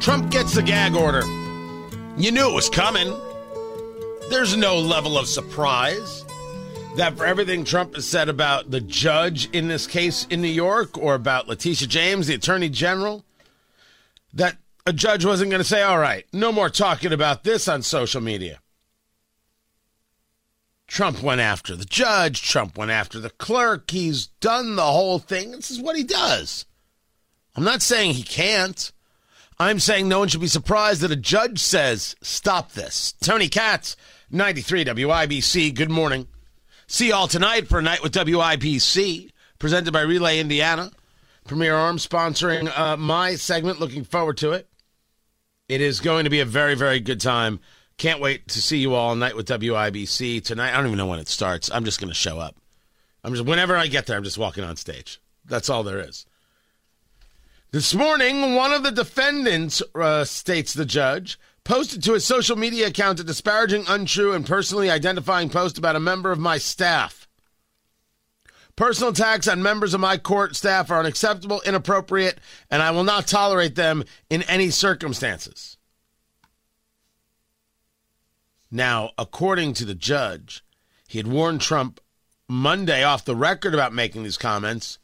Trump gets the gag order. You knew it was coming. There's no level of surprise that for everything Trump has said about the judge in this case in New York or about Letitia James, the attorney general, that a judge wasn't going to say, all right, no more talking about this on social media. Trump went after the judge. Trump went after the clerk. He's done the whole thing. This is what he does. I'm not saying he can't. I'm saying no one should be surprised that a judge says, stop this. Tony Katz, 93 WIBC. Good morning. See y'all tonight for a night with WIBC, presented by Relay Indiana. Premier Arms sponsoring uh, my segment. Looking forward to it. It is going to be a very, very good time. Can't wait to see you all night with WIBC tonight. I don't even know when it starts. I'm just going to show up. I'm just whenever I get there, I'm just walking on stage. That's all there is. This morning, one of the defendants, uh, states the judge, posted to his social media account a disparaging, untrue, and personally identifying post about a member of my staff. Personal attacks on members of my court staff are unacceptable, inappropriate, and I will not tolerate them in any circumstances. Now, according to the judge, he had warned Trump Monday off the record about making these comments,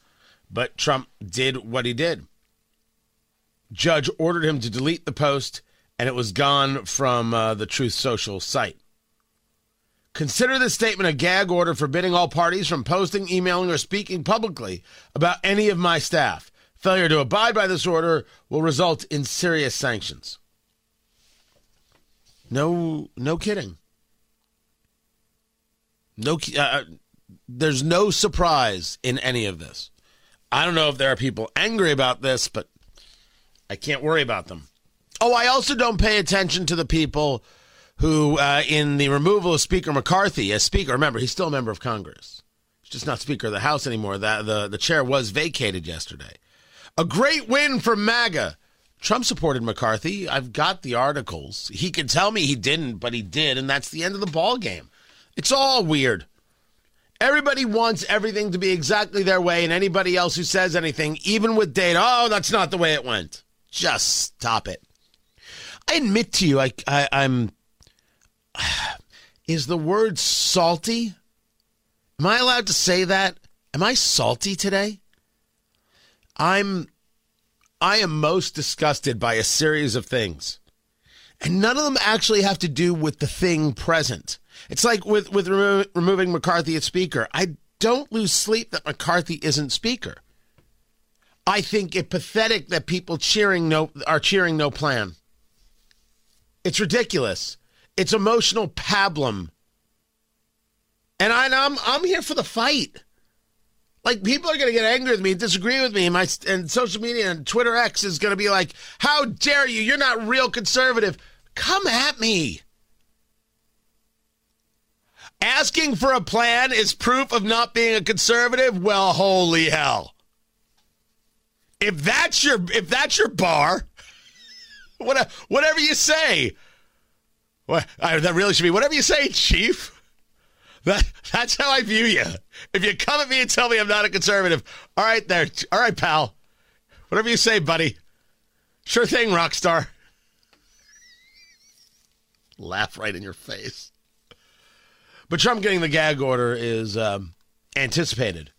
but Trump did what he did. Judge ordered him to delete the post, and it was gone from uh, the Truth Social site. Consider this statement a gag order forbidding all parties from posting, emailing, or speaking publicly about any of my staff. Failure to abide by this order will result in serious sanctions. No, no kidding. No, uh, uh, there's no surprise in any of this. I don't know if there are people angry about this, but I can't worry about them. Oh, I also don't pay attention to the people who, uh, in the removal of Speaker McCarthy as Speaker, remember, he's still a member of Congress. He's just not Speaker of the House anymore. That the, the chair was vacated yesterday. A great win for MAGA. Trump supported McCarthy. I've got the articles. He could tell me he didn't, but he did, and that's the end of the ball game. It's all weird. Everybody wants everything to be exactly their way, and anybody else who says anything, even with data, oh, that's not the way it went. Just stop it. I admit to you, I, I, I'm. Is the word salty? Am I allowed to say that? Am I salty today? I'm. I am most disgusted by a series of things. And none of them actually have to do with the thing present. It's like with, with remo- removing McCarthy as Speaker. I don't lose sleep that McCarthy isn't Speaker. I think it pathetic that people cheering no are cheering no plan. It's ridiculous. It's emotional pablum. And I, I'm I'm here for the fight. Like people are going to get angry with me, disagree with me, my and social media and Twitter X is going to be like, "How dare you? You're not real conservative." Come at me. Asking for a plan is proof of not being a conservative? Well, holy hell. If that's your if that's your bar, whatever you say. What that really should be whatever you say, Chief. That that's how I view you. If you come at me and tell me I'm not a conservative, all right, there, all right, pal. Whatever you say, buddy. Sure thing, rock star. Laugh right in your face. But Trump getting the gag order is um, anticipated.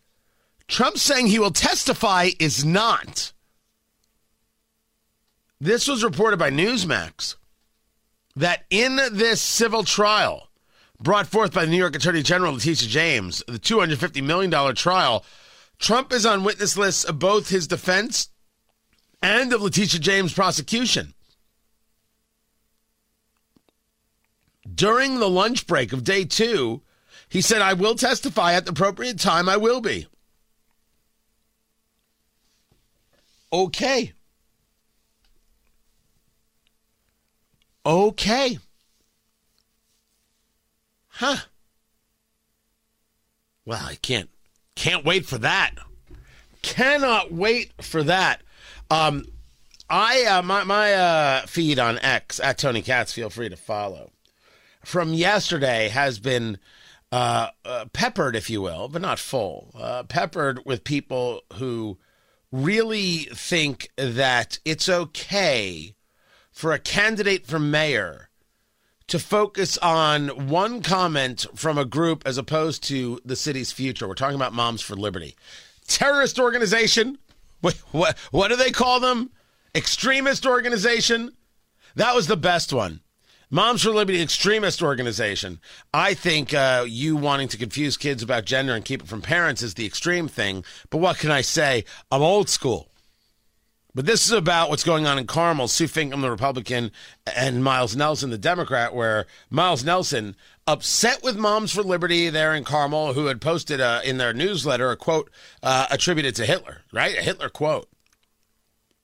Trump saying he will testify is not. This was reported by Newsmax that in this civil trial brought forth by the New York Attorney General Letitia James, the $250 million trial, Trump is on witness lists of both his defense and of Letitia James' prosecution. During the lunch break of day two, he said, I will testify at the appropriate time, I will be. Okay. Okay. Huh. Well, I can't can't wait for that. Cannot wait for that. Um I uh, my my uh, feed on X at Tony Katz. Feel free to follow. From yesterday has been uh, uh, peppered, if you will, but not full. Uh, peppered with people who really think that it's okay for a candidate for mayor to focus on one comment from a group as opposed to the city's future. We're talking about Moms for Liberty, terrorist organization. What what, what do they call them? Extremist organization. That was the best one. Moms for Liberty extremist organization. I think uh, you wanting to confuse kids about gender and keep it from parents is the extreme thing. But what can I say? I'm old school. But this is about what's going on in Carmel. Sue Finkam, the Republican, and Miles Nelson, the Democrat, where Miles Nelson, upset with Moms for Liberty there in Carmel, who had posted uh, in their newsletter a quote uh, attributed to Hitler, right? A Hitler quote,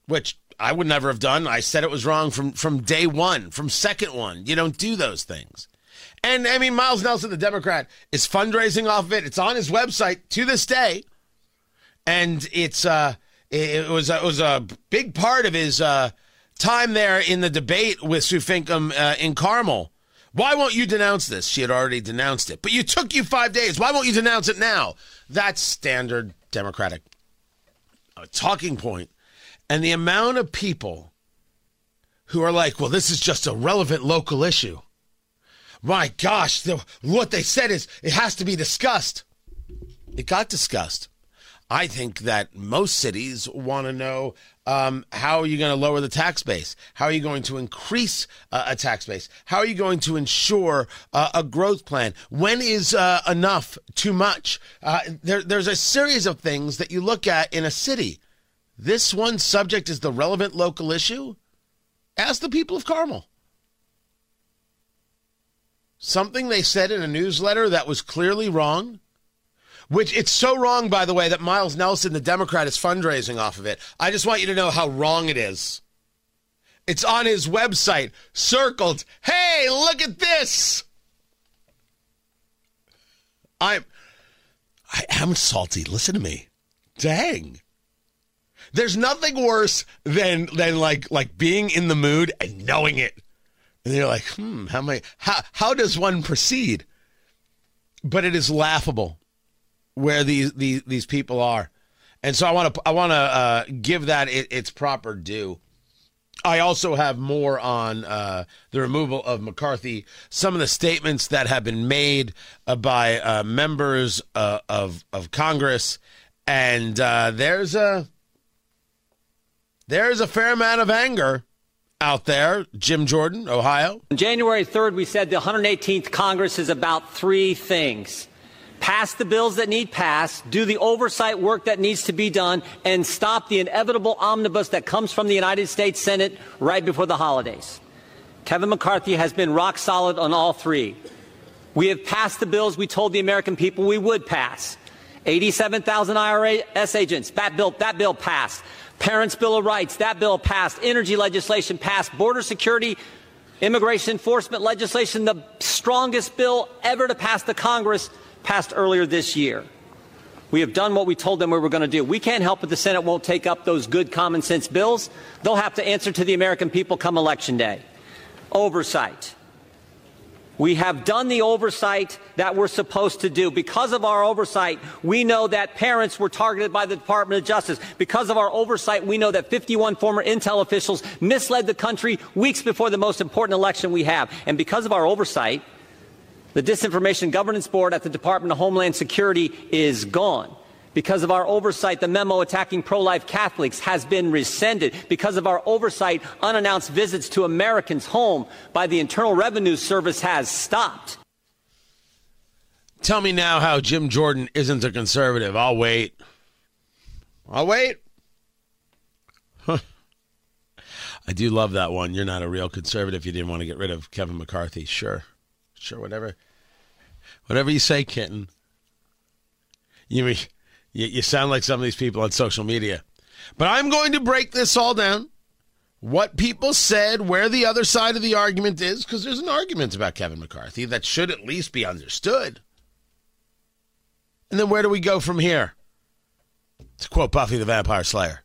which I would never have done. I said it was wrong from from day one, from second one. You don't do those things. And I mean, Miles Nelson, the Democrat, is fundraising off of it. It's on his website to this day, and it's uh, it, was it was a big part of his uh, time there in the debate with Sue Finkam uh, in Carmel. Why won't you denounce this? She had already denounced it, but you took you five days. Why won't you denounce it now? That's standard Democratic uh, talking point and the amount of people who are like, well, this is just a relevant local issue. My gosh, the, what they said is it has to be discussed. It got discussed. I think that most cities want to know um, how are you going to lower the tax base? How are you going to increase uh, a tax base? How are you going to ensure uh, a growth plan? When is uh, enough too much? Uh, there, there's a series of things that you look at in a city this one subject is the relevant local issue? Ask the people of Carmel. Something they said in a newsletter that was clearly wrong, which it's so wrong, by the way, that Miles Nelson, the Democrat, is fundraising off of it. I just want you to know how wrong it is. It's on his website, circled. Hey, look at this. I'm I am salty. Listen to me. Dang. There's nothing worse than than like like being in the mood and knowing it. And you're like, hmm, how many how how does one proceed? But it is laughable where these these these people are. And so I want to I want to uh, give that it, its proper due. I also have more on uh, the removal of McCarthy. Some of the statements that have been made uh, by uh, members uh, of of Congress, and uh, there's a there's a fair amount of anger out there. Jim Jordan, Ohio. On January 3rd, we said the 118th Congress is about three things pass the bills that need passed, do the oversight work that needs to be done, and stop the inevitable omnibus that comes from the United States Senate right before the holidays. Kevin McCarthy has been rock solid on all three. We have passed the bills we told the American people we would pass. 87,000 IRS agents, that bill, that bill passed. Parents' Bill of Rights, that bill passed. Energy legislation passed. Border security, immigration enforcement legislation, the strongest bill ever to pass the Congress, passed earlier this year. We have done what we told them we were going to do. We can't help it the Senate won't take up those good common sense bills. They'll have to answer to the American people come election day. Oversight. We have done the oversight that we're supposed to do. Because of our oversight, we know that parents were targeted by the Department of Justice. Because of our oversight, we know that 51 former intel officials misled the country weeks before the most important election we have. And because of our oversight, the Disinformation Governance Board at the Department of Homeland Security is gone. Because of our oversight, the memo attacking pro life Catholics has been rescinded. Because of our oversight, unannounced visits to Americans' home by the Internal Revenue Service has stopped. Tell me now how Jim Jordan isn't a conservative. I'll wait. I'll wait. I do love that one. You're not a real conservative. You didn't want to get rid of Kevin McCarthy. Sure. Sure, whatever. Whatever you say, kitten. You mean you, you sound like some of these people on social media. But I'm going to break this all down. What people said, where the other side of the argument is, because there's an argument about Kevin McCarthy that should at least be understood. And then where do we go from here? To quote Buffy the Vampire Slayer